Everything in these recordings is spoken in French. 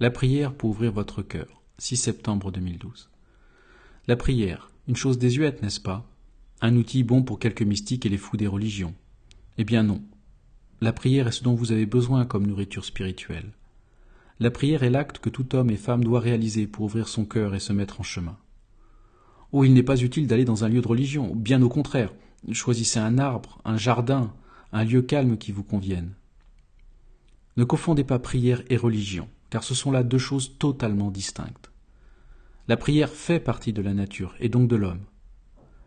La prière pour ouvrir votre cœur. 6 septembre 2012. La prière, une chose désuète, n'est-ce pas? Un outil bon pour quelques mystiques et les fous des religions. Eh bien non. La prière est ce dont vous avez besoin comme nourriture spirituelle. La prière est l'acte que tout homme et femme doit réaliser pour ouvrir son cœur et se mettre en chemin. Oh, il n'est pas utile d'aller dans un lieu de religion, bien au contraire. Choisissez un arbre, un jardin, un lieu calme qui vous convienne. Ne confondez pas prière et religion car ce sont là deux choses totalement distinctes. La prière fait partie de la nature et donc de l'homme.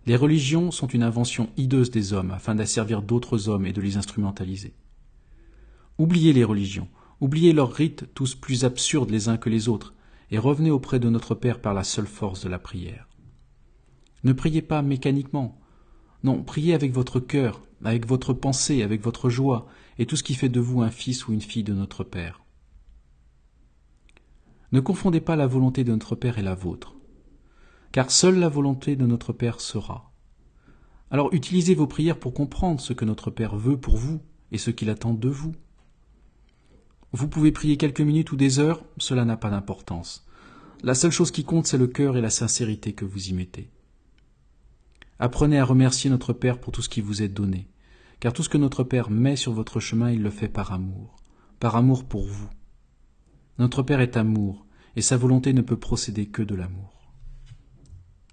Les religions sont une invention hideuse des hommes afin d'asservir d'autres hommes et de les instrumentaliser. Oubliez les religions, oubliez leurs rites tous plus absurdes les uns que les autres, et revenez auprès de notre Père par la seule force de la prière. Ne priez pas mécaniquement. Non, priez avec votre cœur, avec votre pensée, avec votre joie, et tout ce qui fait de vous un fils ou une fille de notre Père. Ne confondez pas la volonté de notre Père et la vôtre, car seule la volonté de notre Père sera. Alors utilisez vos prières pour comprendre ce que notre Père veut pour vous et ce qu'il attend de vous. Vous pouvez prier quelques minutes ou des heures, cela n'a pas d'importance. La seule chose qui compte, c'est le cœur et la sincérité que vous y mettez. Apprenez à remercier notre Père pour tout ce qui vous est donné, car tout ce que notre Père met sur votre chemin, il le fait par amour, par amour pour vous. Notre Père est amour, et sa volonté ne peut procéder que de l'amour.